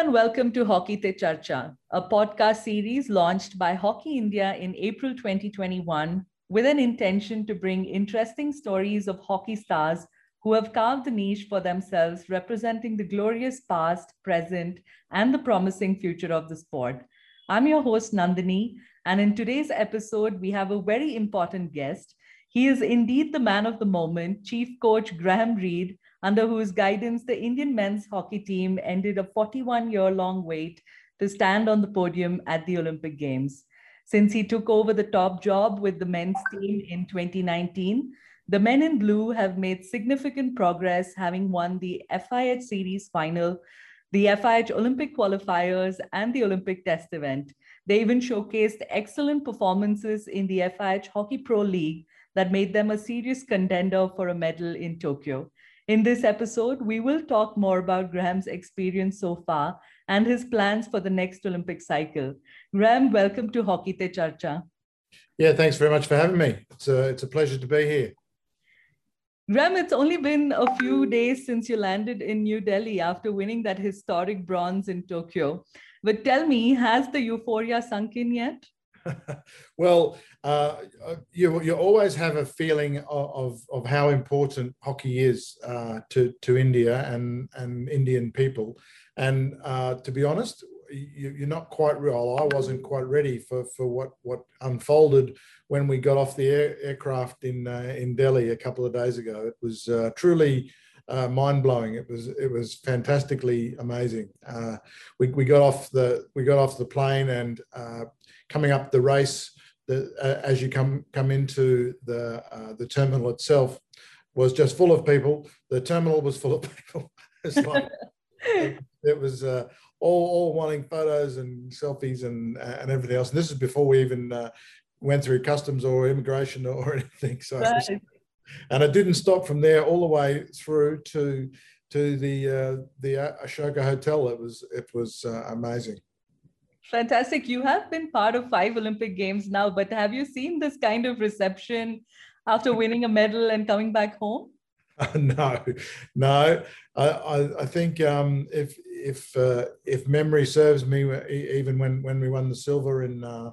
and welcome to Hockey Te Charcha, a podcast series launched by Hockey India in April 2021 with an intention to bring interesting stories of hockey stars who have carved a niche for themselves, representing the glorious past, present, and the promising future of the sport. I'm your host, Nandini, and in today's episode, we have a very important guest. He is indeed the man of the moment, Chief Coach Graham Reid, under whose guidance the Indian men's hockey team ended a 41 year long wait to stand on the podium at the Olympic Games. Since he took over the top job with the men's team in 2019, the men in blue have made significant progress, having won the FIH Series final, the FIH Olympic qualifiers, and the Olympic test event. They even showcased excellent performances in the FIH Hockey Pro League that made them a serious contender for a medal in Tokyo. In this episode, we will talk more about Graham's experience so far and his plans for the next Olympic cycle. Graham, welcome to Hockey Te Charcha. Yeah, thanks very much for having me. It's a, it's a pleasure to be here. Graham, it's only been a few days since you landed in New Delhi after winning that historic bronze in Tokyo. But tell me, has the euphoria sunk in yet? well, uh, you, you always have a feeling of, of, how important hockey is uh, to, to India and, and Indian people. And uh, to be honest, you, are not quite real. I wasn't quite ready for, for what, what unfolded when we got off the air, aircraft in, uh, in Delhi a couple of days ago. It was uh, truly uh, mind blowing. It was it was fantastically amazing. Uh, we, we got off the we got off the plane and uh, coming up the race, the, uh, as you come come into the uh, the terminal itself, was just full of people. The terminal was full of people. like, it, was uh, all, all wanting photos and selfies and and everything else. And this is before we even uh, went through customs or immigration or anything. So, right. and it didn't stop from there all the way through to to the uh, the Ashoka Hotel. It was it was uh, amazing. Fantastic. You have been part of five Olympic Games now, but have you seen this kind of reception after winning a medal and coming back home? No, no. I, I, I think um, if if uh, if memory serves me, even when when we won the silver in uh,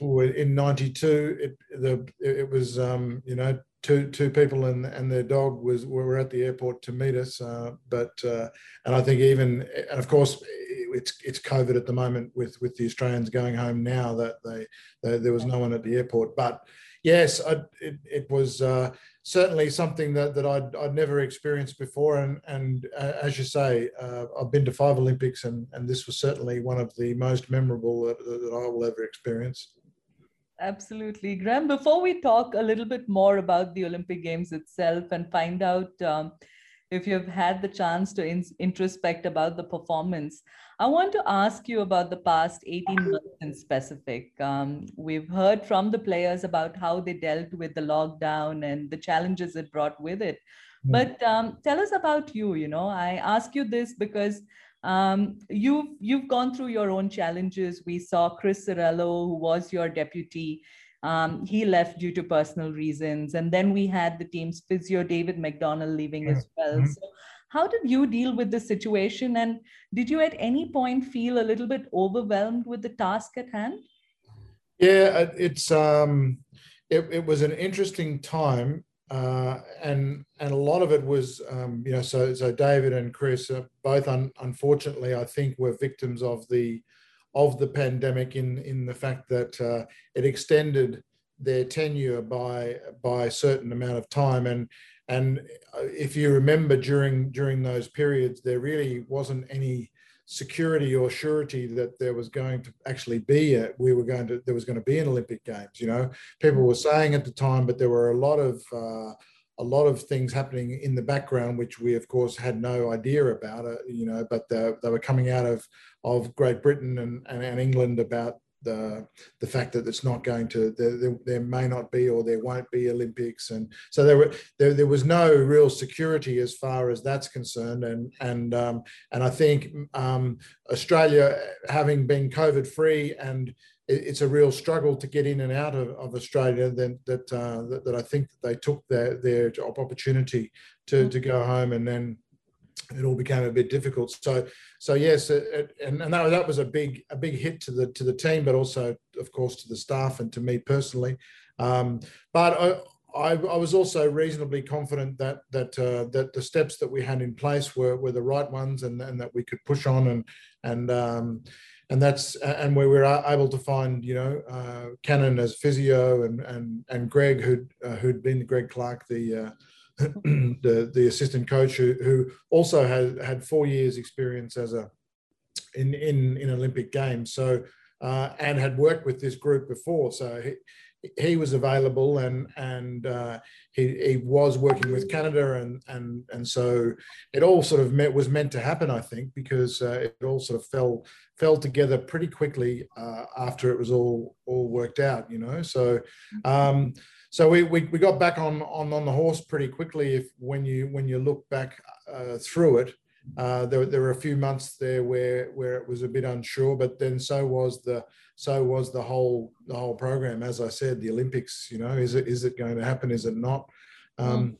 in '92, it the it was um, you know two two people and and their dog was were at the airport to meet us. Uh, but uh, and I think even and of course it's it's COVID at the moment with with the Australians going home now that they, they there was no one at the airport. But yes, I, it it was. Uh, certainly something that, that I'd, I'd never experienced before. And, and uh, as you say, uh, I've been to five Olympics, and, and this was certainly one of the most memorable that, that I will ever experience. Absolutely. Graham, before we talk a little bit more about the Olympic Games itself and find out um, if you've had the chance to in- introspect about the performance, I want to ask you about the past 18 months in specific. Um, we've heard from the players about how they dealt with the lockdown and the challenges it brought with it. Mm. But um, tell us about you. You know, I ask you this because um, you've you've gone through your own challenges. We saw Chris Ciriello, who was your deputy. Um, he left due to personal reasons, and then we had the team's physio David McDonald, leaving as well. Mm-hmm. So, how did you deal with the situation, and did you at any point feel a little bit overwhelmed with the task at hand? Yeah, it's um, it, it was an interesting time uh, and and a lot of it was um, you know so so David and Chris both un, unfortunately I think were victims of the of the pandemic in in the fact that uh, it extended their tenure by by a certain amount of time and and if you remember during during those periods there really wasn't any security or surety that there was going to actually be a, we were going to there was going to be an Olympic Games. You know, people were saying at the time, but there were a lot of uh, a lot of things happening in the background, which we of course had no idea about. Uh, you know, but they, they were coming out of of Great Britain and, and, and England about the the fact that it's not going to there, there, there, may not be or there won't be Olympics and so there were there, there was no real security as far as that's concerned and and um, and I think um, Australia having been COVID free and it's a real struggle to get in and out of, of Australia then that, uh, that, that I think that they took their their opportunity to, mm-hmm. to go home and then it all became a bit difficult. So, so yes, it, and, and that, that was a big a big hit to the to the team, but also, of course, to the staff and to me personally. Um, but I, I, I, was also reasonably confident that that uh, that the steps that we had in place were were the right ones, and, and that we could push on and and um, and that's and where we're able to find you know uh, Cannon as physio and and and Greg who'd uh, who'd been Greg Clark the uh, the the assistant coach who, who also had had four years experience as a in in in Olympic games. So uh, and had worked with this group before. So he, he was available and and uh, he, he was working with Canada and and and so it all sort of met, was meant to happen I think because uh, it all sort of fell fell together pretty quickly uh, after it was all all worked out you know? So um, so we, we, we got back on, on on the horse pretty quickly if when you when you look back uh, through it uh, there, there were a few months there where where it was a bit unsure but then so was the so was the whole the whole program. As i said the olympics you know is it is it going to happen? Is it not? Um,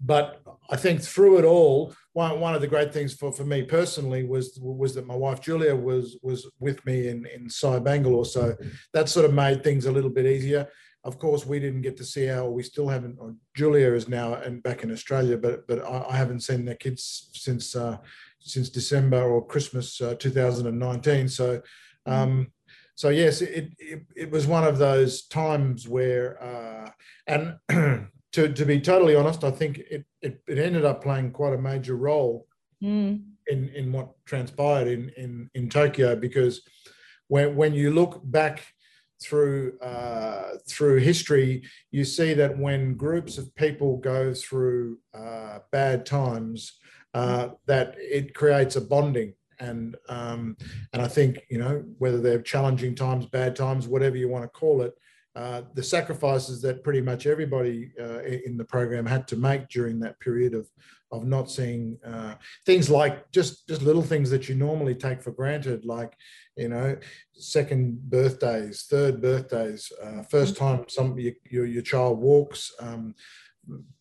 but i think through it all one, one of the great things for, for me personally was was that my wife julia was was with me in in SAI Bangalore. So that sort of made things a little bit easier of course, we didn't get to see our. We still haven't. Julia is now and back in Australia, but but I, I haven't seen their kids since uh, since December or Christmas uh, 2019. So. Mm. Um, so yes, it, it, it was one of those times where, uh, and to, to be totally honest, I think it, it, it ended up playing quite a major role mm. in, in what transpired in, in, in Tokyo because when, when you look back through uh, through history, you see that when groups of people go through uh, bad times, uh, that it creates a bonding. And um, and I think you know whether they're challenging times, bad times, whatever you want to call it, uh, the sacrifices that pretty much everybody uh, in the program had to make during that period of of not seeing uh, things like just just little things that you normally take for granted, like you know, second birthdays, third birthdays, uh, first mm-hmm. time some your your child walks, um,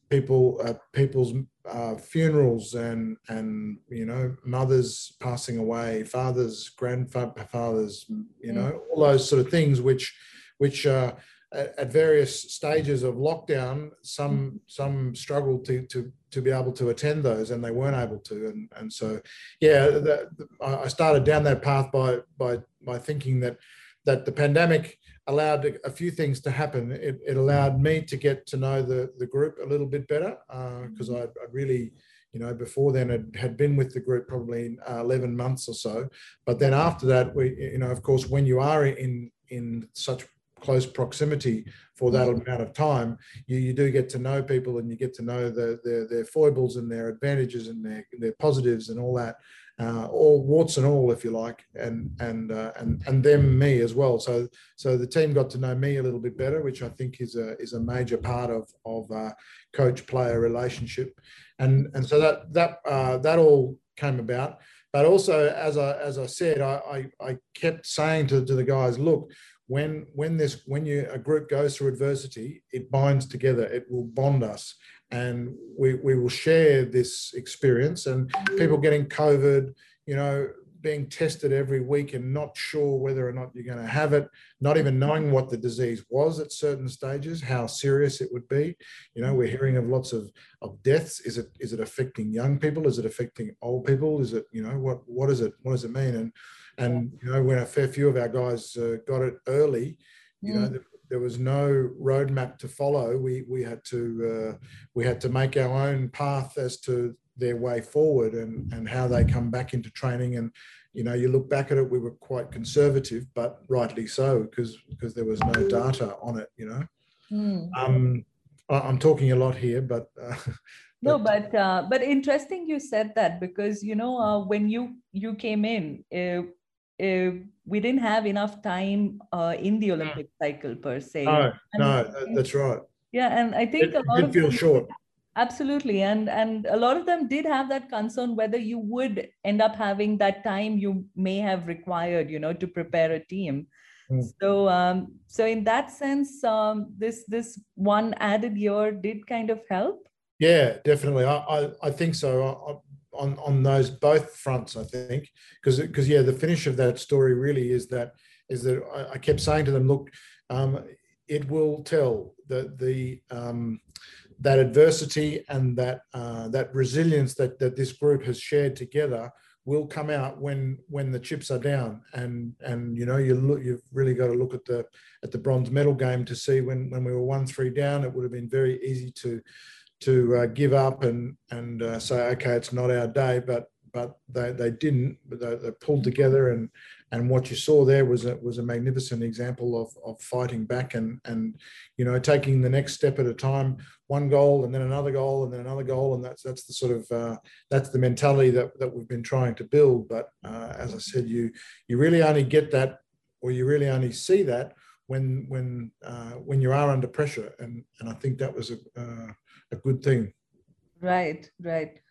people uh, people's uh, funerals and and you know mothers passing away, fathers, grandfathers, you know, mm. all those sort of things which which uh, at, various stages of lockdown, some some struggled to to to be able to attend those, and they weren't able to. And and so, yeah, the, I started down that path by by by thinking that that the pandemic allowed a few things to happen. It, it allowed me to get to know the the group a little bit better because uh, I, I really you know, before then had, had been with the group probably uh, 11 months or so. But then after that, we, you know, of course, when you are in, in such close proximity for that mm. amount of time, you, you do get to know people and you get to know the, their, their foibles and their advantages and their, their positives and all that, uh, all warts and all, if you like, and and uh, and and them me as well. So so the team got to know me a little bit better, which I think is a is a major part of of uh, coach player relationship, and and so that that uh, that all came about. But also, as I as I said, I I, I kept saying to, to the guys, look, when when this when you a group goes through adversity it binds together it will bond us and we, we will share this experience. And people getting covid you know being tested every week and not sure whether or not you're going to have it not even knowing what the disease was at certain stages how serious it would be. You know we're hearing of lots of of deaths. Is it is it affecting young people? Is it affecting old people? Is it you know what what is it what does it mean? And and you know, when a fair few of our guys uh, got it early, you know, there, there, was no roadmap to follow. We we had to uh, we had to make our own path as to their way forward and and how they come back into training. And you know, you look back at it, we were quite conservative, but rightly so because because there was no data on it. You know, mm. um, I, am talking a lot here, but. Uh, no but uh, but interesting you said that because you know uh, when you you came in uh, we didn't have enough time uh, in the Olympic cycle per se. No, and no, that's right. Yeah, and I think it, a lot of feel short. Absolutely, and and a lot of them did have that concern whether you would end up having that time you may have required, you know, to prepare a team. Mm. So, um, so in that sense, um, this this one added year did kind of help. Yeah, definitely. I I, I think so. On on those both fronts. I think because because yeah, the finish of that story really is that is that I, I kept saying to them, look, um, it will tell that the um, that adversity and that uh, that resilience that that this group has shared together will come out when when the chips are down and and you know you look you've really got to look at the at the bronze medal game to see when when we were one three down it would have been very easy to to uh, give up and and uh, say okay it's not our day but but they, they didn't they, they pulled together and and what you saw there was a was a magnificent example of of fighting back and and you know taking the next step at a time one goal and then another goal and then another goal and that's that's the sort of uh, that's the mentality that that we've been trying to build. But uh, as i said you you really only get that or you really only see that when when uh, when you are under pressure and and i think that was a uh, a good thing right right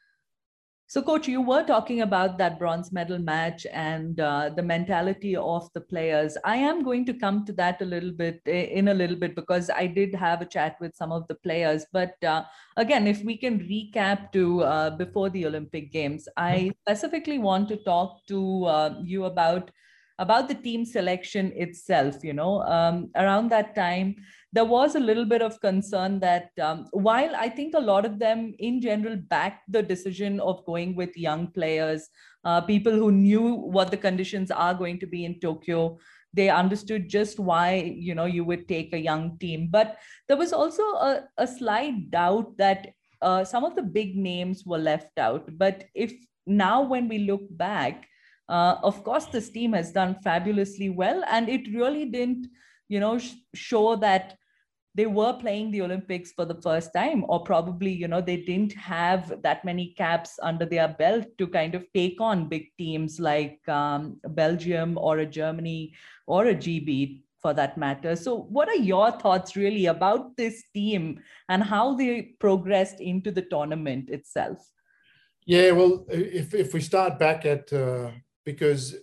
so, coach, you were talking about that bronze medal match and uh, the mentality of the players. I am going to come to that a little bit in a little bit because I did have a chat with some of the players. But uh, again, if we can recap to uh, before the Olympic Games, I specifically want to talk to uh, you about about the team selection itself. You know, um, around that time there was a little bit of concern that um, while I think a lot of them in general backed the decision of going with young players, uh, people who knew what the conditions are going to be in Tokyo, they understood just why you know you would take a young team. But there was also a, a slight doubt that uh, some of the big names were left out. But if now when we look back, uh, of course, this team has done fabulously well, and it really didn't, you know, sh- show that they were playing the Olympics for the first time, or probably, you know, they didn't have that many caps under their belt to kind of take on big teams like um, Belgium or a Germany or a GB for that matter. So, what are your thoughts really about this team and how they progressed into the tournament itself? Yeah, well, if, if we start back at, uh, because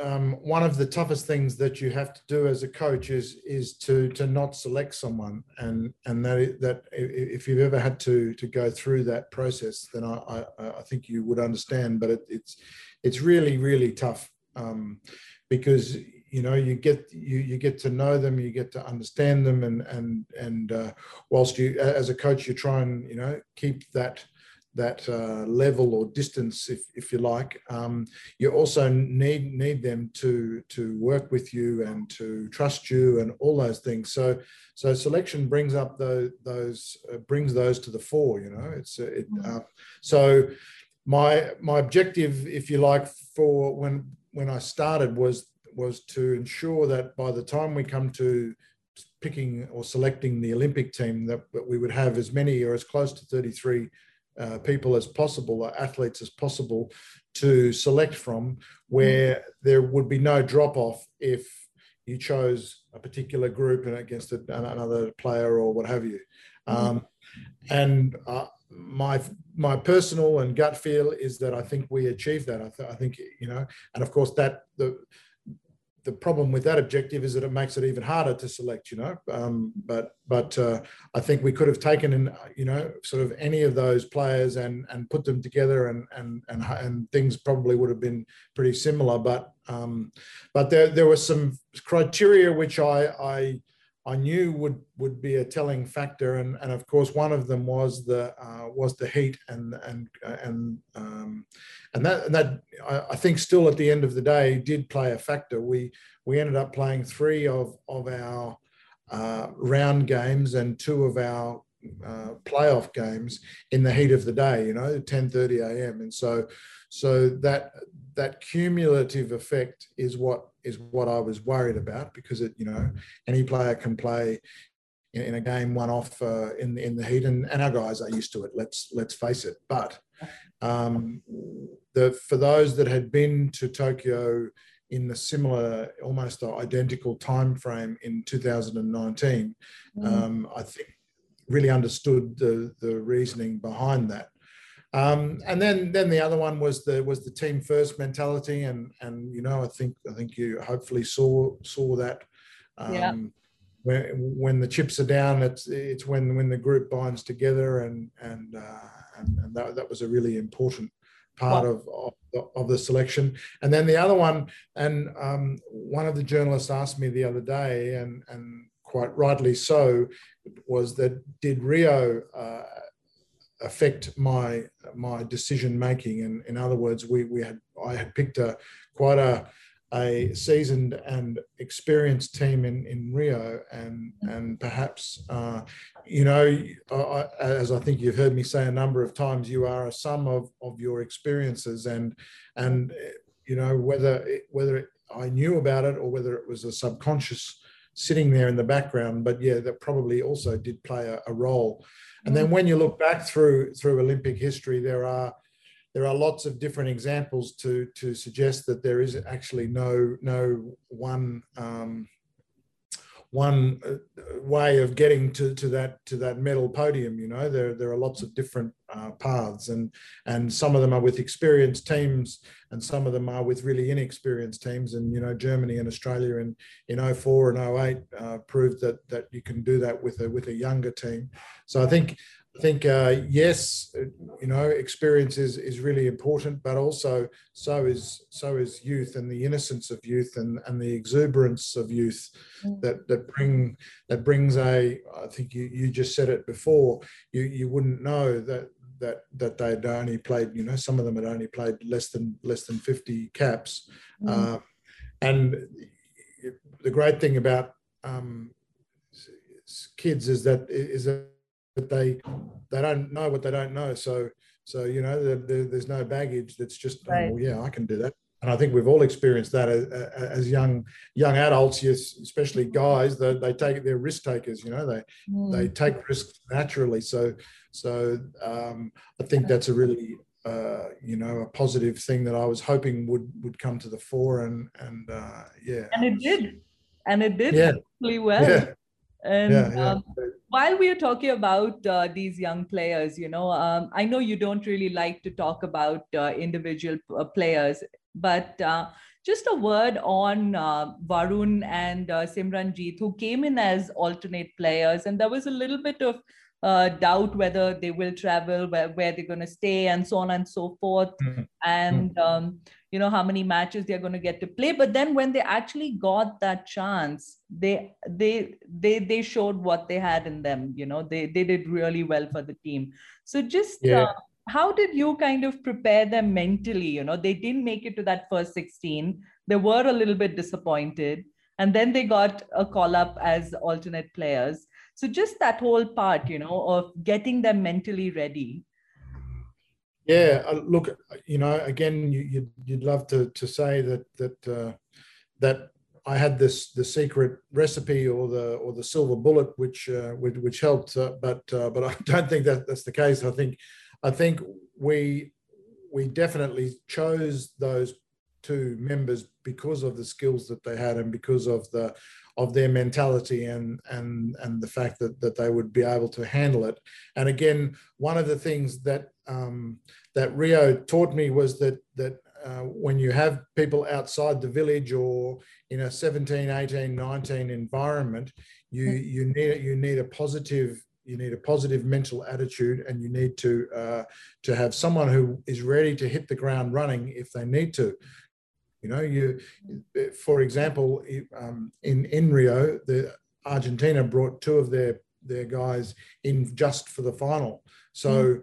um, one of the toughest things that you have to do as a coach is is to to not select someone, and and that that if you've ever had to to go through that process, then I I, I think you would understand. But it, it's it's really really tough um, because you know you get you you get to know them, you get to understand them, and and and uh, whilst you as a coach you try and you know keep that that uh, level or distance, if, if you like, um, you also need need them to to work with you and to trust you and all those things. So so selection brings up the, those uh, brings those to the fore. You know, it's uh, it, uh, so my my objective, if you like, for when when I started was was to ensure that by the time we come to picking or selecting the Olympic team that, that we would have as many or as close to 33 uh, people as possible, or athletes as possible, to select from, where mm. there would be no drop off if you chose a particular group and against another player or what have you. Mm. Um, and uh, my my personal and gut feel is that I think we achieved that. I, th- I think you know, and of course that the the problem with that objective is that it makes it even harder to select, you know. Um, but but uh, I think we could have taken in, you know, sort of any of those players and and put them together, and and and and things probably would have been pretty similar. But um, but there there were some criteria which I I I knew would would be a telling factor, and and of course one of them was the uh, was the heat, and and and um, and that and that I, think still at the end of the day did play a factor. We we ended up playing three of of our uh, round games and two of our uh, playoff games in the heat of the day. You know, 10:30 a.m. and so so that that cumulative effect is what is what I was worried about because it, you know, any player can play in, in a game one off uh, in the in the heat, and, and our guys are used to it. Let's let's face it. But um, the for those that had been to Tokyo in the similar, almost identical time frame in 2019, mm. um, I think really understood the the reasoning behind that. Um, and then then the other one was the was the team first mentality, and and you know I think I think you hopefully saw saw that. Um, yeah. When, when the chips are down, it's it's when when the group binds together, and and uh, and, and that, that was a really important part wow. of, of the, of the selection. And then the other one, and um, one of the journalists asked me the other day, and and quite rightly so, was that did Rio uh, affect my my decision making? And in other words, we we had I had picked a quite a a seasoned and experienced team in, in Rio, and and perhaps uh, you know, I, as I think you've heard me say a number of times, you are a sum of, of your experiences, and and you know whether it, whether it, I knew about it or whether it was a subconscious sitting there in the background, but yeah, that probably also did play a, a role. And then when you look back through through Olympic history, there are there are lots of different examples to to suggest that there is actually no no one um, one uh, way of getting to, to that to that medal podium. You know, there there are lots of different uh, paths, and and some of them are with experienced teams, and some of them are with really inexperienced teams. And you know, Germany and Australia in in 04 and 08 uh, proved that that you can do that with a with a younger team. So I think I think uh, yes, you know, experience is, is really important, but also so is so is youth and the innocence of youth and, and the exuberance of youth mm. that that bring that brings a. I think you, you just said it before. You you wouldn't know that that that they'd only played. You know, some of them had only played less than less than fifty caps, mm. uh, and the great thing about um, kids is that is that but they they don't know what they don't know. So so you know there, there, there's no baggage. That's just oh, right. oh, yeah, I can do that. And I think we've all experienced that as, as young young adults, yes, especially guys. They, they take they're risk takers. You know, they mm. they take risks naturally. So so um, I think that's a really uh, you know a positive thing that I was hoping would would come to the fore. And and uh, yeah, and it did, and it did yeah. really well. Yeah. And yeah, yeah. Um, while we are talking about uh, these young players, you know, um, I know you don't really like to talk about uh, individual uh, players, but uh, just a word on uh, Varun and uh, Simranjeet, who came in as alternate players, and there was a little bit of doubt whether they will travel, where, where they're going to stay, and so on and so forth. Mm-hmm. And um, you know how many matches they're going to get to play. But then when they actually got that chance they they they they showed what they had in them you know. They they did really well for the team. So just yeah. uh, how did you kind of prepare them mentally? You know they didn't make it to that first 16 they were a little bit disappointed. And then they got a call up as alternate players so just that whole part you know of getting them mentally ready yeah, uh, look, you know, again, you, would you'd love to to say that that uh, that I had this the secret recipe or the or the silver bullet which uh, which, which helped, uh, but uh, but I don't think that that's the case. I think I think we we definitely chose those two members because of the skills that they had and because of the of their mentality and and and the fact that that they would be able to handle it. And again, one of the things that um, that Rio taught me was that that uh, when you have people outside the village or in a 17, 18, 19 environment, you mm. you need you need a positive you need a positive mental attitude and you need to uh, to have someone who is ready to hit the ground running if they need to you know, you, for example, um, in in Rio, the Argentina brought two of their their guys in just for the final. So mm.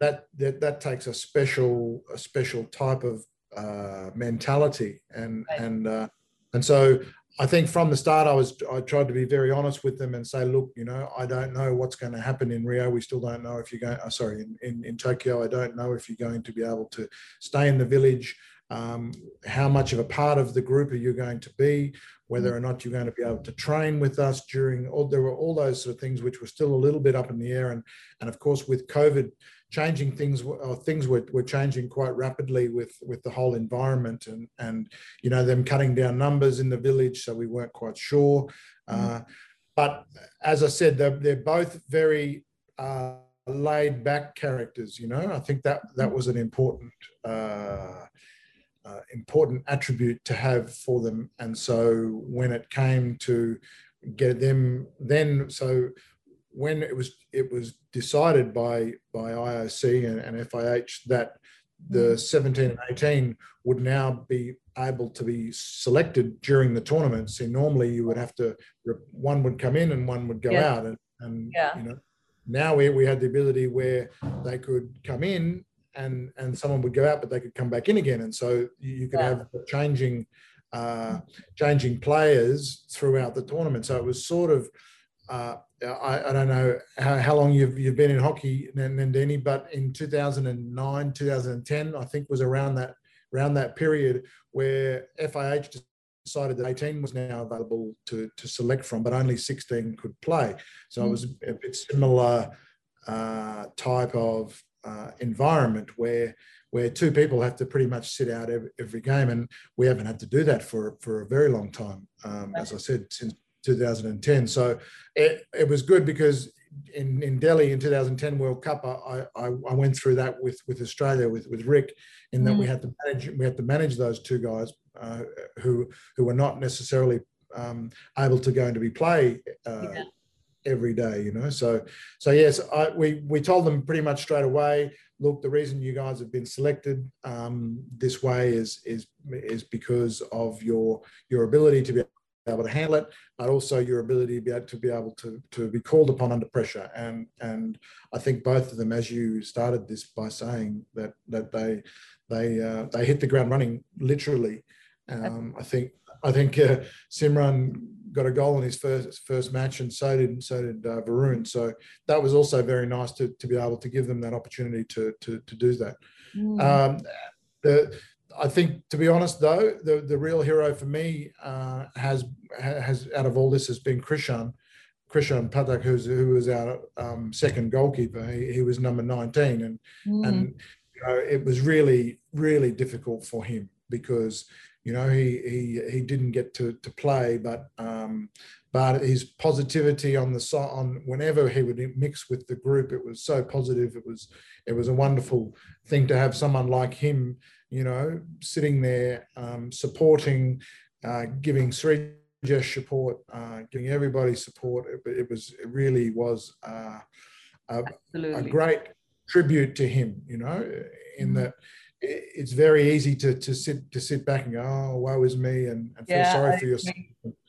that, that that takes a special a special type of uh, mentality, and right. and uh, and so I think from the start, I was I tried to be very honest with them and say, look, you know, I don't know what's going to happen in Rio. We still don't know if you're going. Uh, sorry, in, in, in Tokyo, I don't know if you're going to be able to stay in the village um, how much of a part of the group are you going to be, whether mm. or not you're going to be able to train with us during all, there were all those sort of things which were still a little bit up in the air. And, and of course, with COVID changing things, or things were, were changing quite rapidly with, with the whole environment and, and, you know, them cutting down numbers in the village. So we weren't quite sure. Mm. Uh, but as I said, they're, they're both very, uh, laid back characters you know i think that that mm. was an important uh, uh, important attribute to have for them. And so when it came to get them, then so when it was it was decided by by IOC and, and FIH that the 17 and 18 would now be able to be selected during the tournament. So normally you would have to, one would come in and one would go yeah. out. And, and yeah. you know, now we, we had the ability where they could come in and and someone would go out, but they could come back in again. And so you could yeah. have changing uh, changing players throughout the tournament. So it was sort of uh, I, I, don't know how, how, long you've, you've been in hockey, Nandini, but in 2009, 2010, I think was around that around that period where FIH decided that 18 was now available to, to select from, but only 16 could play. So mm. it was a bit similar uh, type of uh, environment where where two people have to pretty much sit out every, every game, and we haven't had to do that for for a very long time. Um, as I said, since 2010. So it, it was good because in, in Delhi in 2010 World Cup, I, I, I went through that with, with Australia, with, with Ric, in that mm. we had to manage we had to manage those two guys uh, who who were not necessarily um, able to go into to be play uh, yeah. Every day, you know. So so yes, I, we we told them pretty much straight away. Look, the reason you guys have been selected um, this way is is is because of your your ability to be able to handle it, but also your ability to be able to be able to, to be called upon under pressure. And and I think both of them, as you started this by saying that that they they uh, they hit the ground running literally. Um, I think I think uh, Simran got a goal in his first first match, and so did so did uh, Varun. So that was also very nice to, to be able to give them that opportunity to to, to do that. Mm. Um, the I think, to be honest, though, the, the real hero for me uh, has has out of all this has been Krishan, Krishan Pathak, who's who was our um, second goalkeeper. He, he, was number 19, and mm. and you know, it was really really difficult for him because you know he he he didn't get to to play, but um, but his positivity on the on whenever he would mix with the group, it was so positive. It was it was a wonderful thing to have someone like him you know, sitting there um, supporting, uh, giving Sreejesh support, uh, giving everybody support. It, it, was, it really was uh, a, a, great tribute to him, you know, in mm. that it's very easy to, to sit to sit back and go, oh, woe is me, and, and feel yeah, sorry for yourself.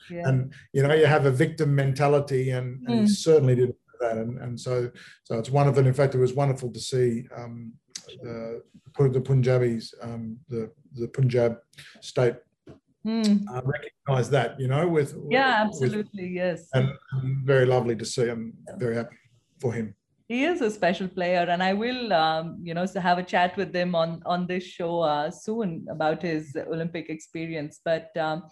Yeah. And you know, you have a victim mentality, and, and mm. he certainly didn't that. And, and so, so it's wonderful. In fact, it was wonderful to see um, the the Punjabis, um, the the Punjab state mm. uh, recognise that, you know, with yeah, absolutely, with, yes, and, and, very lovely to see. I'm very happy for him. He is a special player, and I will, um, you know, so have a chat with him on on this show uh, soon about his Olympic experience. But um,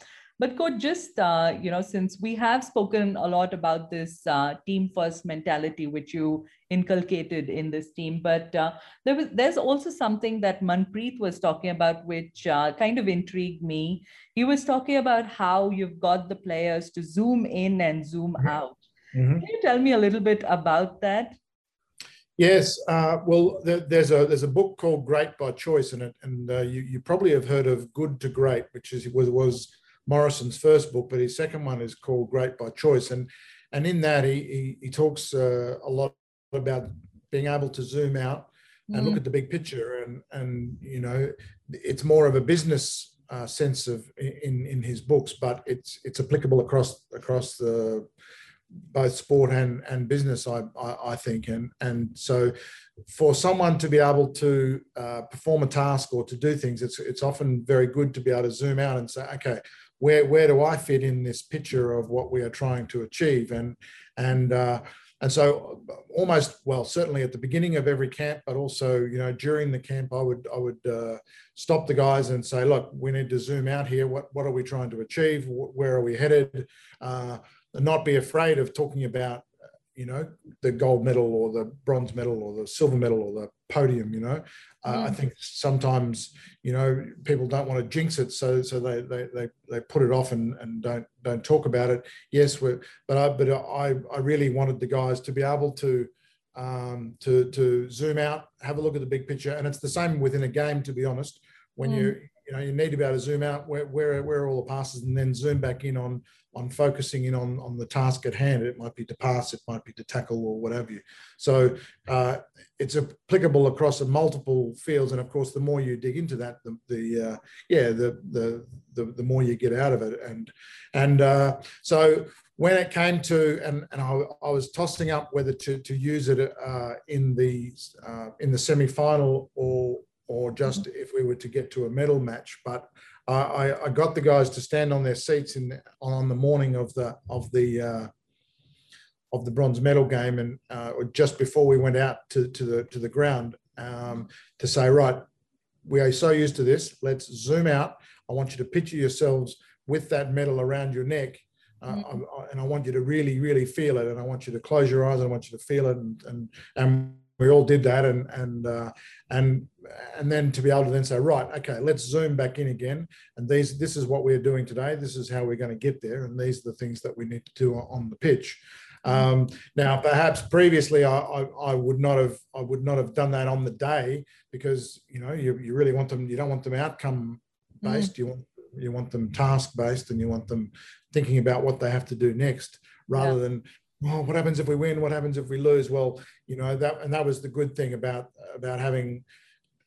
but coach, just uh, you know, since we have spoken a lot about this uh, team first mentality, which you inculcated in this team, but uh, there was there's also something that Manpreet was talking about, which uh, kind of intrigued me. He was talking about how you've got the players to zoom in and zoom mm-hmm. out. Mm-hmm. Can you tell me a little bit about that? Yes, uh, well, there's a there's a book called Great by Choice in it, and uh, you you probably have heard of Good to Great, which is was was Morrison's first book, but his second one is called Great by Choice, and and in that he he, he talks uh, a lot about being able to zoom out and mm. look at the big picture, and and you know it's more of a business uh, sense of in in his books, but it's it's applicable across across the both sport and and business I, I, I think and and so for someone to be able to uh, perform a task or to do things it's it's often very good to be able to zoom out and say okay where where do I fit in this picture of what we are trying to achieve? And and uh, and so almost well certainly at the beginning of every camp, but also you know during the camp, I would I would uh, stop the guys and say, look, we need to zoom out here. What what are we trying to achieve? Where are we headed? Uh, not be afraid of talking about you know, the gold medal or the bronze medal or the silver medal or the podium, you know. Uh, mm. I think sometimes, you know, people don't want to jinx it, so so they they they, they put it off and, and don't don't talk about it. Yes, we're, but I but I I really wanted the guys to be able to um, to to zoom out, have a look at the big picture, and it's the same within a game. To be honest, when mm. you you know, you need to be able to zoom out where, where, where are all the passes and then zoom back in on on focusing in on, on the task at hand. It might be to pass, it might be to tackle or whatever you. So uh, it's applicable across multiple fields. And of course, the more you dig into that, the, the uh, yeah, the, the, the, the, more you get out of it. And, and uh, so when it came to, and, and I, I was tossing up whether to, to use it uh, in the, uh, in the semi-final or, or just mm-hmm. if we were to get to a medal match. But I, I got the guys to stand on their seats in on the morning of the of the uh, of the bronze medal game, and uh, just before we went out to, to the to the ground um, to say, right, we are so used to this. Let's zoom out. I want you to picture yourselves with that medal around your neck, uh, mm-hmm. I, and I want you to really, really feel it. And I want you to close your eyes. And I want you to feel it. And and and we all did that and and uh, and and then to be able to then say right okay let's zoom back in again. And these this is what we're doing today. This is how we're going to get there. And these are the things that we need to do on the pitch. Um, now perhaps previously I, I, I, would not have I would not have done that on the day because you know you, you really want them you don't want them outcome based. Mm. you want you want them task based and you want them thinking about what they have to do next rather yeah. than oh, what happens if we win? What happens if we lose? Well, you know that, and that was the good thing about about having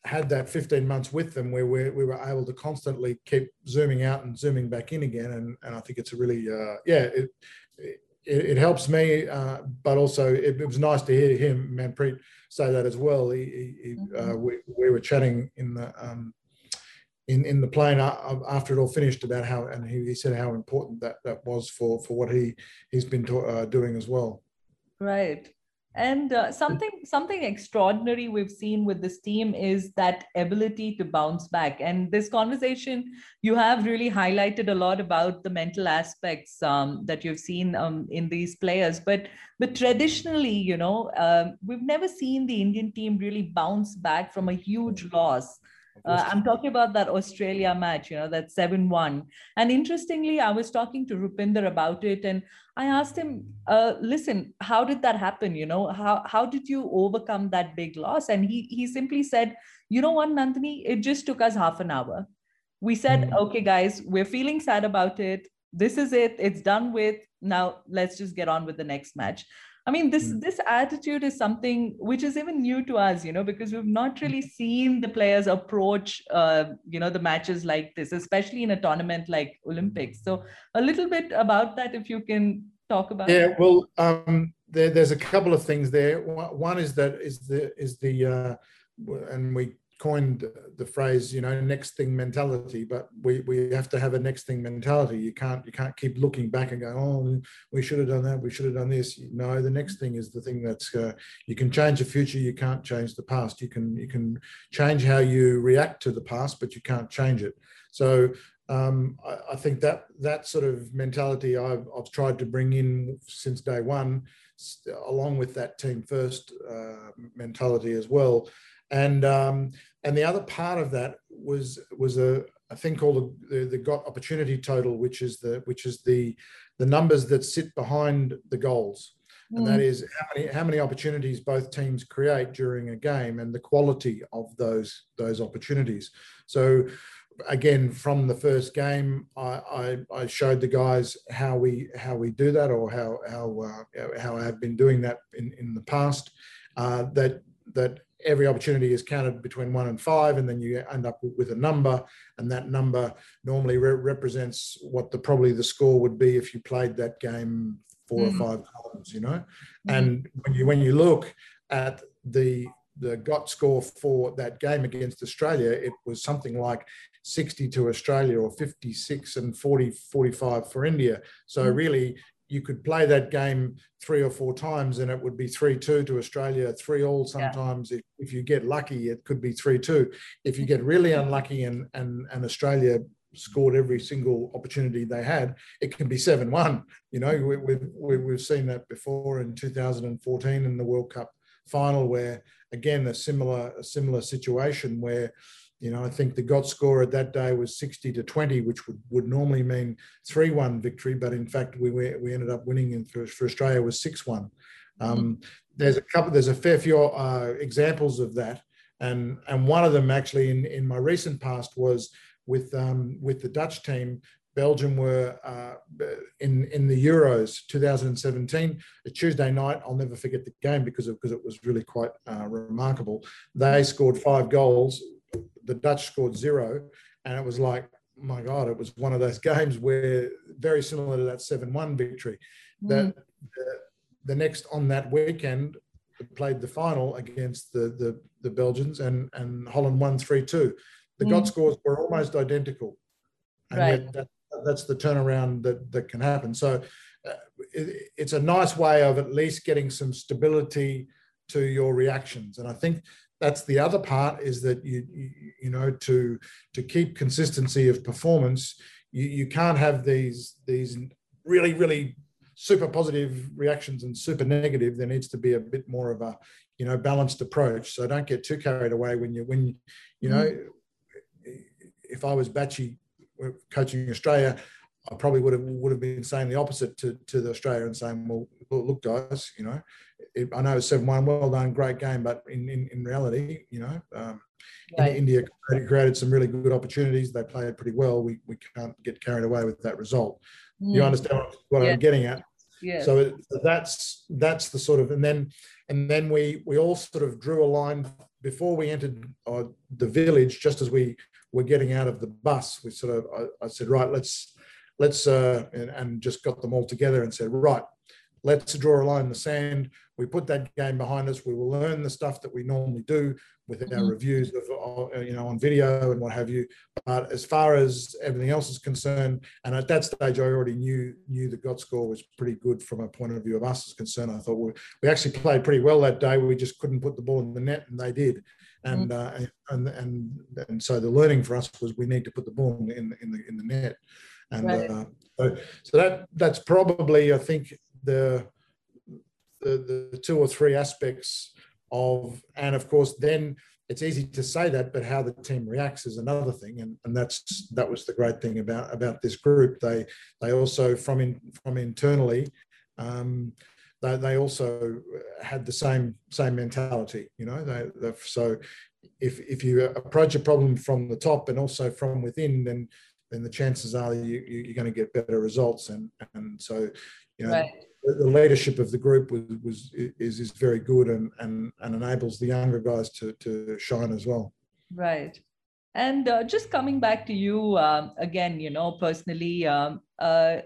had that 15 months with them, where we, we were able to constantly keep zooming out and zooming back in again, and and I think it's a really uh, yeah it, it it, helps me, uh, but also it, it, was nice to hear him, Manpreet, say that as well. He, he, uh, mm-hmm. we, we were chatting in the um, in in the plane after it all finished about how and he, he said how important that that was for for what he he's been uh, doing as well. Right. And uh, something something extraordinary we've seen with this team is that ability to bounce back. And this conversation you have really highlighted a lot about the mental aspects um, that you've seen um, in these players. But but traditionally you know uh, we've never seen the indian team really bounce back from a huge loss uh, I'm talking about that Australia match, you know, that 7 1. And interestingly, I was talking to Rupinder about it and I asked him, uh, listen, how did that happen? You know, how, how did you overcome that big loss? And he, he simply said, you know what, Nandini, it just took us half an hour. We said, mm. okay, guys, we're feeling sad about it. This is it. It's done with. Now let's just get on with the next match. I mean, this mm. this attitude is something which is even new to us, you know, because we've not really hmm. seen the players approach, uh, you know, the matches like this, especially in a tournament like Olympics. So, a little bit about that, if you can talk about. Yeah, well, um, there, there's a couple of things there. One is that is the is the uh, and we coined the phrase, you know, next thing mentality, but we, we have to have a next thing mentality. You can't you can't keep looking back and going, oh, we should have done that, we should have done this. No, the next thing is the thing that's uh, you can change the future, you can't change the past. You can you can change how you react to the past, but you can't change it. So um, I, I, think that that sort of mentality I've, I've tried to bring in since day one, along with that team first uh, mentality as well and um, and the other part of that was was a, a thing called the, the, got opportunity total, which is the which is the the numbers that sit behind the goals. Mm. And that mm. how many how many opportunities both teams create during a game and the quality of those those opportunities. So again from the first game I, I, I, showed the guys how we how we do that or how how uh, how I have been doing that in, in the past uh, that that every opportunity is counted between one and five, and then you end up with a number, and that number normally re- represents what the probably the score would be if you played that game four mm. or five times, you know. Mm. And when you when you look at the the got score for that game against Australia, it was something like 60 to Australia or 56 and 40, 45 for India. So mm. really, you could play that game three or four times and it would be 3-2 to Australia, 3 all sometimes. Yeah. If, if you get lucky, it could be 3-2. If you get really unlucky and, and, and Australia scored every single opportunity they had, it can be 7-1. You know, we, we've, we've seen that before in 2014 in the World Cup final where, again, a similar, a similar situation where you know, I think the got score at that day was 60 to 20, which would, would normally mean 3 1 victory. But in fact, we, we ended up winning and for, for Australia was 6 1. Um, mm-hmm. There's a couple, there's a fair few uh, examples of that. And, and one of them actually in, in my recent past was with um, with the Dutch team. Belgium were uh, in in the Euros 2017. A Tuesday night, I'll never forget the game because of, because it was really quite uh, remarkable. They scored five goals. The Dutch scored zero, and it was like, my God, it was one of those games where very similar to that seven-one victory. Mm. That the, the next on that weekend played the final against the the, the Belgians, and and Holland won three two. The mm. God scores were almost identical, and right. that, that's the turnaround that that can happen. So uh, it, it's a nice way of at least getting some stability to your reactions, and I think that's the other part is that you you, you know to to keep consistency of performance, you, you can't have these these really really super positive reactions and super negative, there needs to be a bit more of a, you know, balanced approach. So don't get too carried away when you, when, you know, mm-hmm. if I was Batchy coaching Australia, I probably would have would have been saying the opposite to, to the Australia and saying, well, look, guys, you know, it, I know it's seven one, well done, great game, but in in, in reality, you know, um, right. India created some really good opportunities. They played pretty well. We we can't get carried away with that result. Mm. You understand what yeah. I'm getting at? Yeah. So it, that's that's the sort of and then and then we we all sort of drew a line before we entered uh, the village. Just as we were getting out of the bus, we sort of I, I said, right, let's let's uh, and, and just got them all together and said, right, let's draw a line in the sand. We put that game behind us. We will learn the stuff that we normally do with our mm-hmm. reviews of, uh, you know, on video and what have you. But as far as everything else is concerned, and at that stage, I already knew knew the GOT score was pretty good from a point of view of us as concerned. I thought we, we actually played pretty well that day. We just couldn't put the ball in the net, and they did. And, mm-hmm. uh, and and and so the learning for us was we need to put the ball in the in the, in the net. And right. uh, so, so that that's probably I think the, the, the two or three aspects of, and of course, then it's easy to say that, but how the team reacts is another thing, and, and that's that was the great thing about about this group. They they also from in from internally, um, they they also had the same same mentality. You know, they so if if you approach a problem from the top and also from within, then then the chances are you, you are going to get better results. And and so you know. Right the leadership of the group was, was is is very good and and and enables the younger guys to to shine as well. Right. And uh, just coming back to you um, again, you know, personally, um, uh,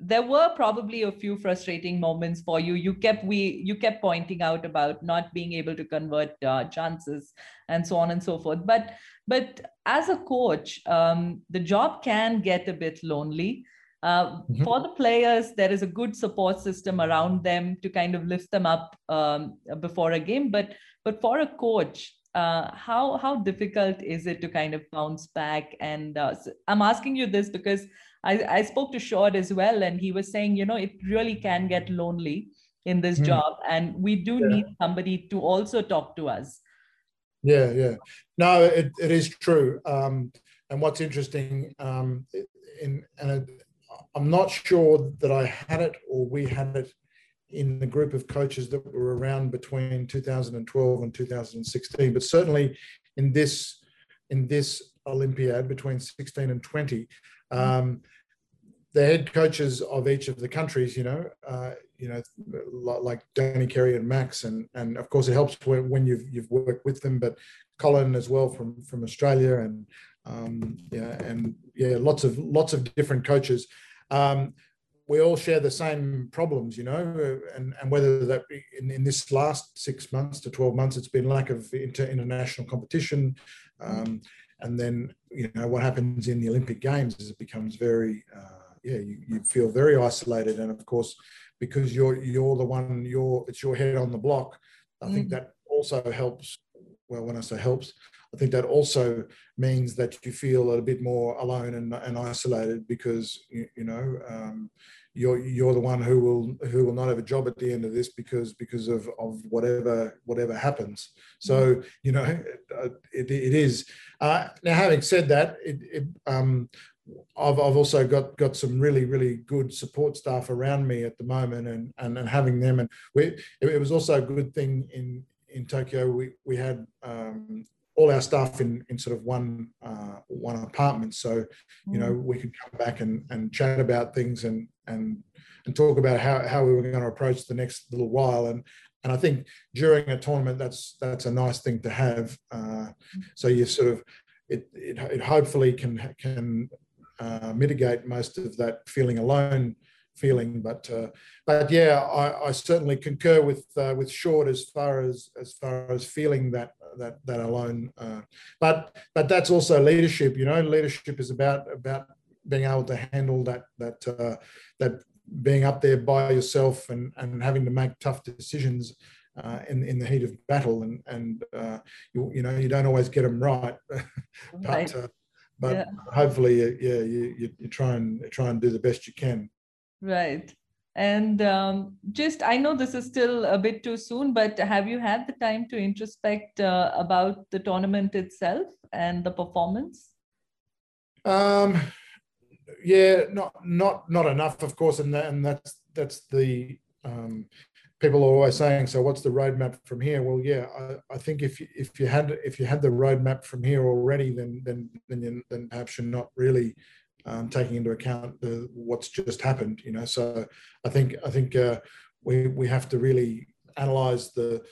there were probably a few frustrating moments for you. You kept we you kept pointing out about not being able to convert uh, chances and so on and so forth. But but as a coach, um, the job can get a bit lonely. Uh, mm-hmm. For the players, there is a good support system around them to kind of lift them up um, before a game. But but for a coach, uh, how how difficult is it to kind of bounce back? And uh, so I'm asking you this because I, I spoke to Sjoerd as well, and he was saying, you know, it really can get lonely in this mm. job, and we do yeah. need somebody to also talk to us. Yeah, yeah. No, it, it is true. Um, and what's interesting, um, in and I'm not sure that I had it or we had it in the group of coaches that were around between 2012 and 2016, but certainly in this in this Olympiad between 16 and 20, um, the head coaches of each of the countries, you know, uh, you know, like Danny Kerry and Max, and and of course it helps when you've you've worked with them, but Colin as well from from Australia, and um, yeah, and yeah, lots of lots of different coaches um, we all share the same problems, you know, and, and whether that in, in this last six months to 12 months, it's been lack of inter, international competition. Um, and then, you know, what happens in the Olympic Games is it becomes very, uh, yeah, you, you feel very isolated. And of course, because you're, you're the one, you're, it's your head on the block. I mm. think that also helps. Well, when I say helps, I think that also means that you feel a bit more alone and, and isolated because you, you know um, you're you're the one who will who will not have a job at the end of this because because of of whatever whatever happens. So mm-hmm. you know it, it is. Uh, now, having said that, it, it um, I've, I've also got got some really really good support staff around me at the moment and and, and having them and we it, it was also a good thing in in Tokyo we we had um, all our stuff in in sort of one uh, one apartment. So you know we could come back and and chat about things and and and talk about how how we were going to approach the next little while and. And I think during a tournament, that's that's a nice thing to have. Uh, so you sort of it, it, it hopefully can can uh, mitigate most of that feeling alone feeling. But uh, but yeah, I, I, certainly concur with uh, with Sjoerd as far as as far as feeling that that that alone. Uh, but but that's also leadership. You know, leadership is about about being able to handle that that uh, that being up there by yourself and and having to make tough decisions. Uh, in in the heat of battle, and and uh, you you know you don't always get them right, but right. but yeah. hopefully yeah you, you you try and try and do the best you can. Right. And um, just, I know this is still a bit too soon, but have you had the time to introspect uh, about the tournament itself and the performance? Um, yeah, not not not enough, of course, and that, and that's that's the um, people are always saying. So, what's the roadmap from here? Well, yeah, I, I think if you, if you had if you had the roadmap from here already, then then then, then perhaps you're not really um, taking into account the, what's just happened. You know, so I think I think uh, we we have to really analyze the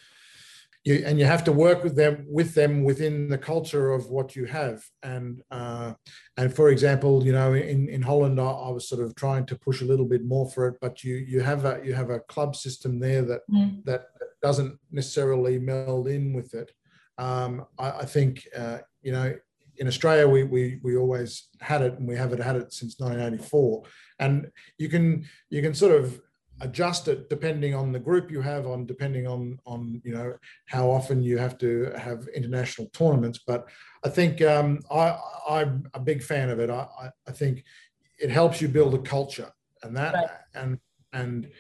you, and you have to work with them with them within the culture of what you have and uh, and for example you know in, in Holland I, I, was sort of trying to push a little bit more for it but you you have a you have a club system there that mm. that doesn't necessarily meld in with it um, I, I, think uh, you know in Australia, we, we, we always had it and we haven't had it since 1984. And you can, you can sort of adjust it depending on the group you have on depending on on you know how often you have to have international tournaments but i think um, i i'm a big fan of it I, I think it helps you build a culture and that right. and and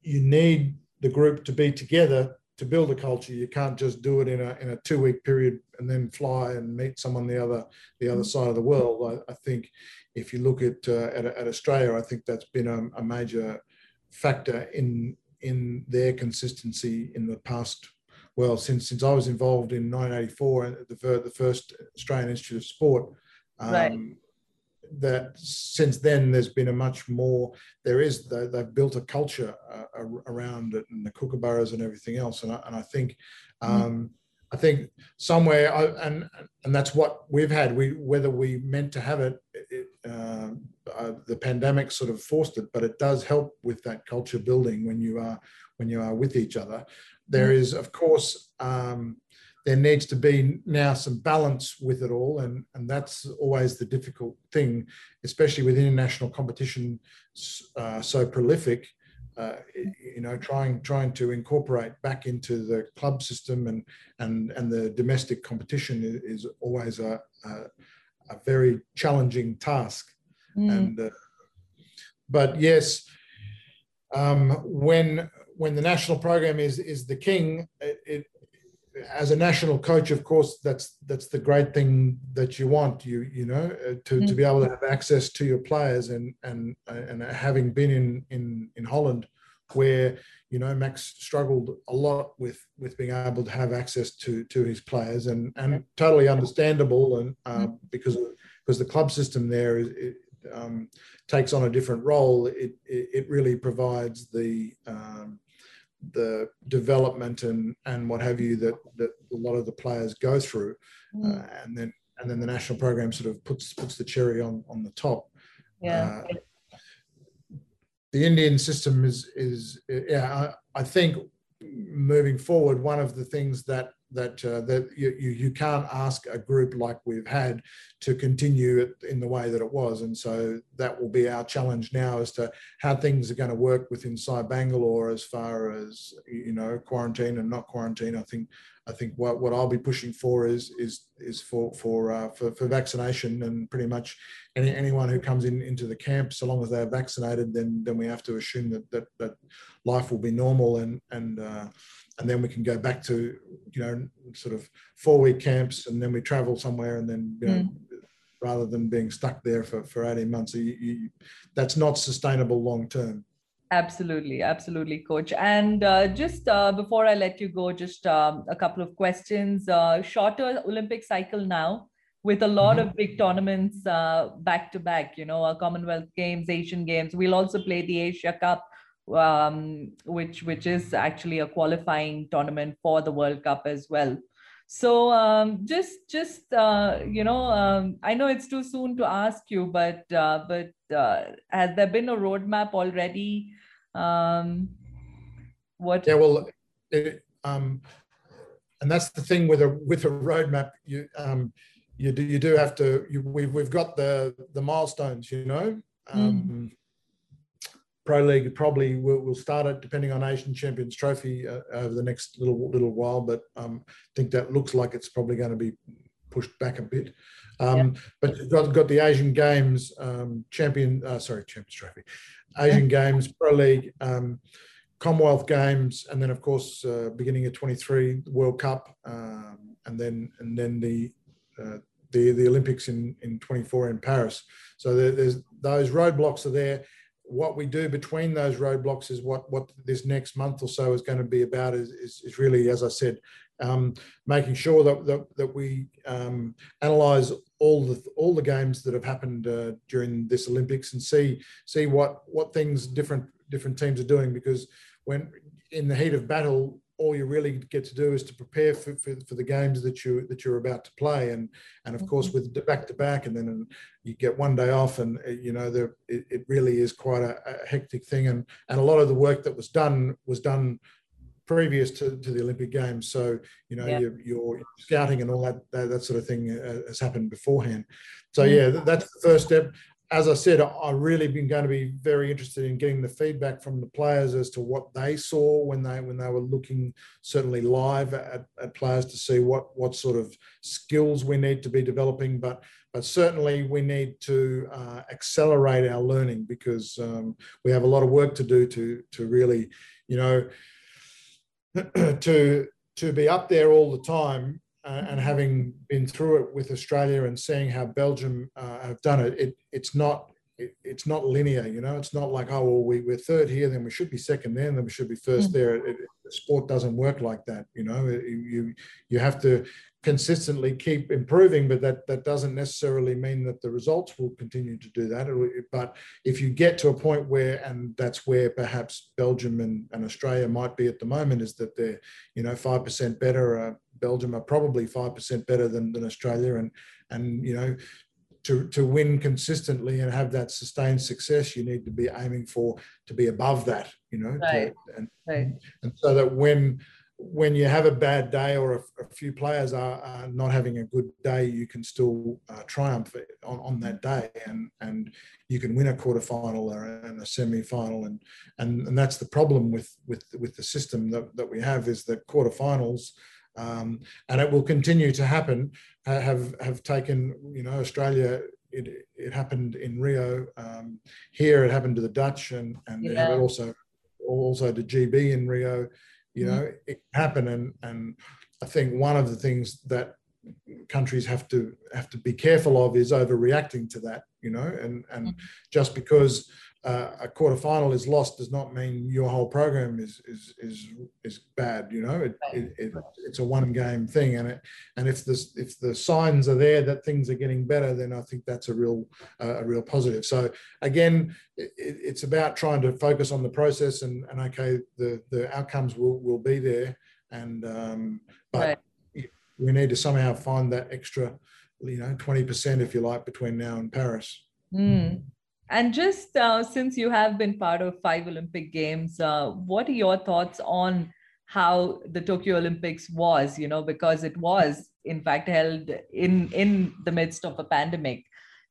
you need the group to be together to build a culture, you can't just do it in a in a two week period and then fly and meet someone the other the other mm. side of the world. I, I think if you look at, uh, at, at Australia, I think that's been a, a, major factor in in their consistency in the past. Well, since since I was involved in 1984, the the first Australian Institute of Sport. Um, right that since then there's been a much more there is they've built a culture uh, around it and the kookaburras and everything else and I, and I think mm-hmm. um, I think somewhere I, and and that's what we've had we whether we meant to have it, it uh, uh, the pandemic sort of forced it but it does help with that culture building when you are when you are with each other There mm-hmm. of course um, there needs to be now some balance with it all and and that's always the difficult thing especially with international competition uh, so prolific uh, you know trying trying to incorporate back into the club system and and and the domestic competition is, is always a, a, a very challenging task mm. and uh, but yes um, when when the national program is is the king it, it as a national coach, of course, that's that's the great thing that you want. You you know uh, to, mm-hmm. to be able to have access to your players and and and having been in in in Holland, where you know Max struggled a lot with with being able to have access to to his players and and totally understandable and uh, mm-hmm. because because the club system there is. It, um, takes on a different role. It, it, it really provides the um, the development and and what have you that that a lot of the players go through, mm. uh, and then and then the national program sort of puts puts the cherry on on the top. Yeah. Uh, the Indian system is is yeah I, I think moving forward one of the things that that uh, that you, you, can't ask a group like we've had to continue it in the way that it was, and so that will be our challenge now as to how things are going to work within inside Bangalore as far as you know quarantine and not quarantine. I think I think what, what I'll be pushing for is is is for for uh, for, for vaccination and pretty much any, anyone who comes in into the camp, so long as they're vaccinated, then then we have to assume that that, that life will be normal and and uh, and then we can go back to you know sort of four week camps and then we travel somewhere and then you know mm. rather than being stuck there for, for 18 months you, you, that's not sustainable long term Absolutely, absolutely, coach. And uh, just uh, before I let you go, just um, a couple of questions. Uh, shorter Olympic cycle now with a lot mm-hmm. of big tournaments uh, back to back, you know, our Commonwealth Games, Asian Games. We'll also play the Asia Cup, um, which which is actually a qualifying tournament for the World Cup as well. So um, just just uh, you know, um, I know it's too soon to ask you, but uh, but uh, has there been a roadmap already? Um, what? Yeah, well, it, um, and that's the thing with a with a roadmap. You um, you do you do have to. You, we've we've got the the milestones. You know. Um, mm. Pro League probably will, will start it depending on Asian Champions Trophy uh, over the next little little while, but um, I think that looks like it's probably going to be pushed back a bit. Um, yeah. But you've got, got the Asian Games um, champion, uh, sorry, Champions Trophy, Asian Games, Pro League, um, Commonwealth Games, and then of course uh, beginning of 23 World Cup, um, and then and then the uh, the the Olympics in in 24 in Paris. So there, there's those roadblocks are there what we do between those roadblocks is what what this next month or so is going to be about is, is, is really as i said um, making sure that that, that we um, analyze all the all the games that have happened uh, during this olympics and see see what what things different different teams are doing because when in the heat of battle all you really get to do is to prepare for, for, for, the games that you that you're about to play and and of course mm-hmm. with back to back and then you get one day off and uh, you know the, it, it really is quite a, a, hectic thing and and a lot of the work that was done was done previous to, to the Olympic Games so you know yeah. your, your, scouting and all that, that, that sort of thing uh, has happened beforehand so mm-hmm. yeah that's the first step as I said, I really been going to be very interested in getting the feedback from the players as to what they saw when they when they were looking certainly live at, at players to see what what sort of skills we need to be developing, but but certainly we need to uh, accelerate our learning because um, we have a lot of work to do to to really, you know, to to be up there all the time uh, and having been through it with Australia and seeing how Belgium uh, have done it, it it's not it, it's not linear. You know, it's not like oh well we, we're third here, then we should be second there, and then we should be 1st mm-hmm. there. It, it, sport doesn't work like that. You know, you you have to consistently keep improving, but that that doesn't necessarily mean that the results will continue to do that. But if you get to a point where, and that's where perhaps Belgium and, and Australia might be at the moment, is that they're you know five percent better. Uh, Belgium are probably five percent better than, than Australia, and and you know to, to win consistently and have that sustained success, you need to be aiming for to be above that, you know, right. to, and, right. and so that when when you have a bad day or a, a few players are, are, not having a good day, you can still uh, triumph on, on that day, and and you can win a quarterfinal or and a semi-final, and and and that's the problem with with with the system that, that we have is that quarterfinals um, and it will continue to happen. have have taken you know Australia. It, it happened in Rio. Um, here it happened to the Dutch, and and yeah. also also to GB in Rio. You know, mm. it happened, and and I think one of the things that countries have to have to be careful of is overreacting to that. You know, and and mm. just because uh, a quarterfinal is lost does not mean your whole program is is is is bad. You know, it, it, it, it's a one game thing, and it and if the if the signs are there that things are getting better, then I think that's a real uh, a real positive. So again, it's about trying to focus on the process, and and okay, the the outcomes will will be there, and um, but right. We need to somehow find that extra, you know, twenty percent if you like between now and Paris. Mm. And just uh, since you have been part of five Olympic Games, uh, what are your thoughts on how the Tokyo Olympics was? You know, because it was in fact held in in the midst of a pandemic.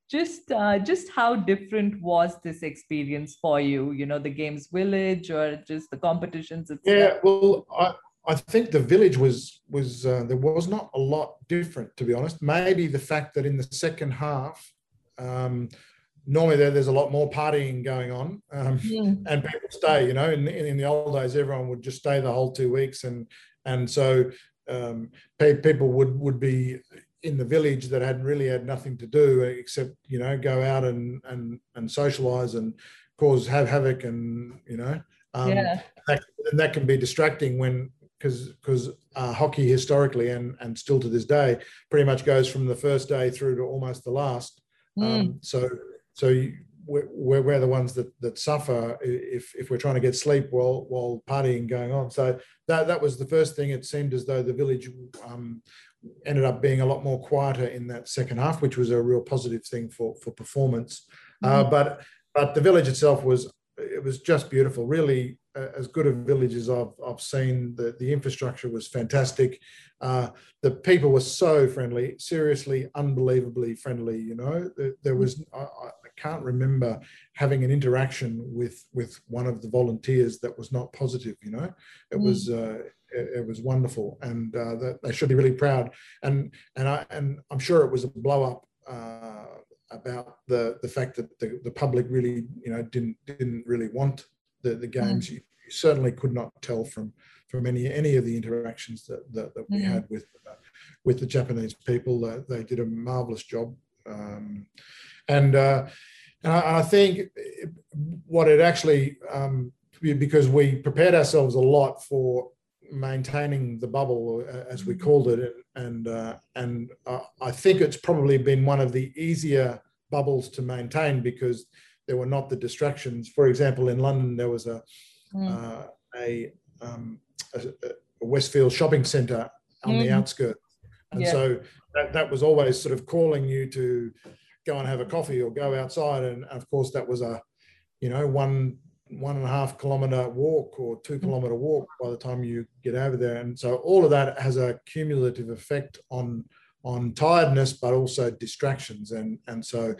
Just uh, just how different was this experience for you? You know, the Games Village or just the competitions itself? Yeah, well, I, I think the village was was uh, there was not a lot different to be honest. Maybe the fact that in the second half. Um, normally there, there's a lot more partying going on um, yeah. and people stay you know in, in, the old days everyone would just stay the whole two weeks and and so um, people would would be in the village that had really had nothing to do except you know go out and and and socialize and cause have havoc and you know um, Yeah. that, and that can be distracting when because because uh, hockey historically and and still to this day pretty much goes from the first day through to almost the last Mm. um, so so you, we're, we're the ones that that suffer if if we're trying to get sleep while while partying going on so that that was the first thing it seemed as though the village um, ended up being a lot more quieter in that second half which was a real positive thing for for performance uh, Mhm. but but the village itself was it was just beautiful. Really uh, as good a village as I've, I've seen. The, the infrastructure was fantastic. Uh, the people were so friendly seriously unbelievably friendly you know? There, there was I, I can't remember having an interaction with with one of the volunteers that was not positive you know? It Mm. was uh, it, it was wonderful. And uh, that they should be really proud. And and I and I'm sure it was a blow up uh, about the the fact that the, the public really you know didn't didn't really want the the games. You, you certainly could not tell from from any any of the interactions that that, that we Mhm. had with uh, with the Japanese people. Uh, they did a marvelous job, um, and uh, and I, I think what it actually um, because we prepared ourselves a lot for maintaining the bubble uh, as we called it and uh, and uh, I think it's probably been one of the easier bubbles to maintain because there were not the distractions. For example, in London there was a Mm. uh, a, um, a, a Westfield shopping centre on the Mm. outskirts, and Yeah. so that, that was always sort of calling you to go and have a coffee or go outside, and of course that was a you know one one and a half kilometer walk or two kilometer walk by the time you get over there and so all of that has a cumulative effect on on tiredness but also distractions and and so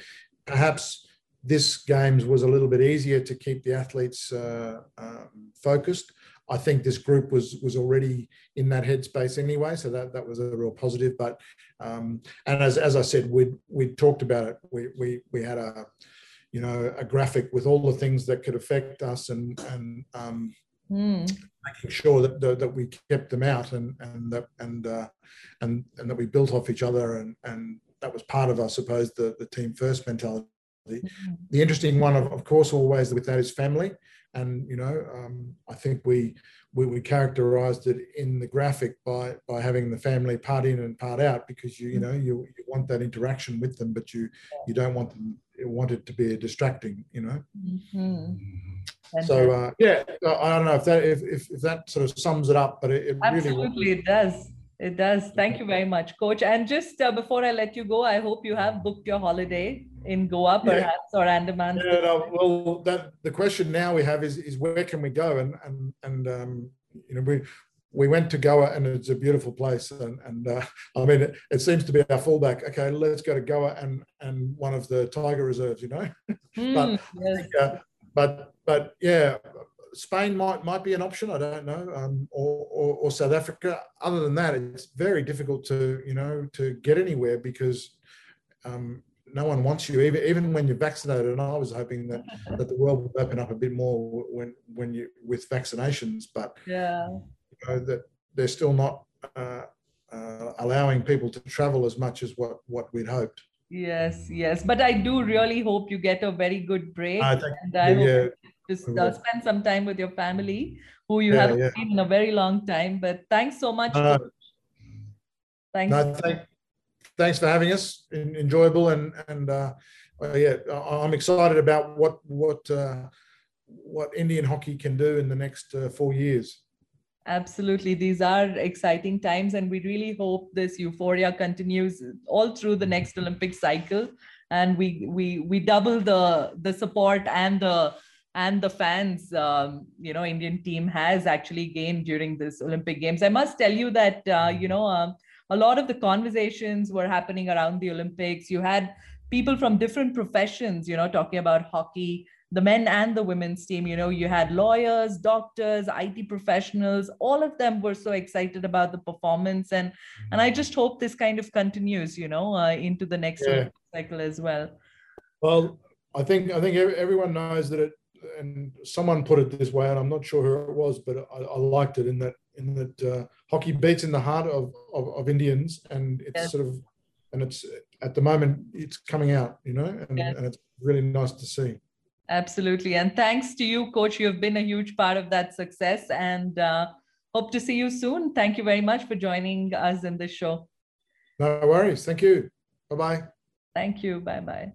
perhaps this games was a little bit easier to keep the athletes uh, um, focused I think this group was was already in that headspace anyway, so that that was a real positive. But um, and as, as I said, we we talked about it. We we we had a you know a graphic with all the things that could affect us and and um, Mm. making sure that that, that we kept them out and and that and uh, and and that we built off each other and and that was part of I suppose the the team first mentality. Mm. The interesting one, of, of course, always with that is family, and you know um, I think we we, we characterized it in the graphic by by having the family part in and part out because you you know you, you want that interaction with them, but you you don't want them you want it to be distracting, you know. Mhm. So uh, yeah, I don't know if that if, if, if that sort of sums it up, but it, it really. Absolutely, it does. It does. Thank you very much, Coach. And just uh, before I let you go, I hope you have booked your holiday in Goa, Yeah. perhaps, or Andaman. Yeah, no, well, that the question now we have is is where can we go? And and and um, you know we we went to Goa and it's a beautiful place. And and uh, I mean it, it seems to be our fallback. Okay, let's go to Goa and and one of the tiger reserves. You know, Hmm, yes. uh, but but yeah. Spain might might be an option. I don't know, um, or, or or South Africa. Other than that, it's very difficult to you know to get anywhere because um, no one wants you, even even when you're vaccinated. And I was hoping that that the world would open up a bit more when when you with vaccinations, but Yeah. Know that they're still not uh, uh, allowing people to travel as much as what what we'd hoped. Yes, yes. But I do really hope you get a very good break. I think and I yeah, hope you just uh, spend some time with your family, who you Yeah, haven't yeah. seen in a very long time. But thanks so much. Uh, Thanks. no, thank, thanks for having us. En- Enjoyable and and uh, uh, yeah, I'm excited about what what uh, what Indian hockey can do in the next uh, four years. Absolutely. These are exciting times, and we really hope this euphoria continues all through the next Olympic cycle. And we we we double the the support and the and the fans um, you know Indian team has actually gained during this Olympic Games. I must tell you that uh, you know um, a lot of the conversations were happening around the Olympics. You had people from different professions, you know, talking about hockey the men and the women's team you know you had lawyers doctors it professionals all of them were so excited about the performance and and i just hope this kind of continues you know uh, into the next Yeah. Cycle as well Well, I think I think everyone knows that it, and someone put it this way, and I'm not sure who it was, but I, I liked it in that in that uh, hockey beats in the heart of, of, of Indians, and it's Yes. sort of and it's at the moment it's coming out, you know, and, Yes. and it's really nice to see. Absolutely. And thanks to you, coach. You've been a huge part of that success and uh, hope to see you soon. Thank you very much for joining us in this show. No worries. Thank you. Bye bye. Thank you. Bye bye.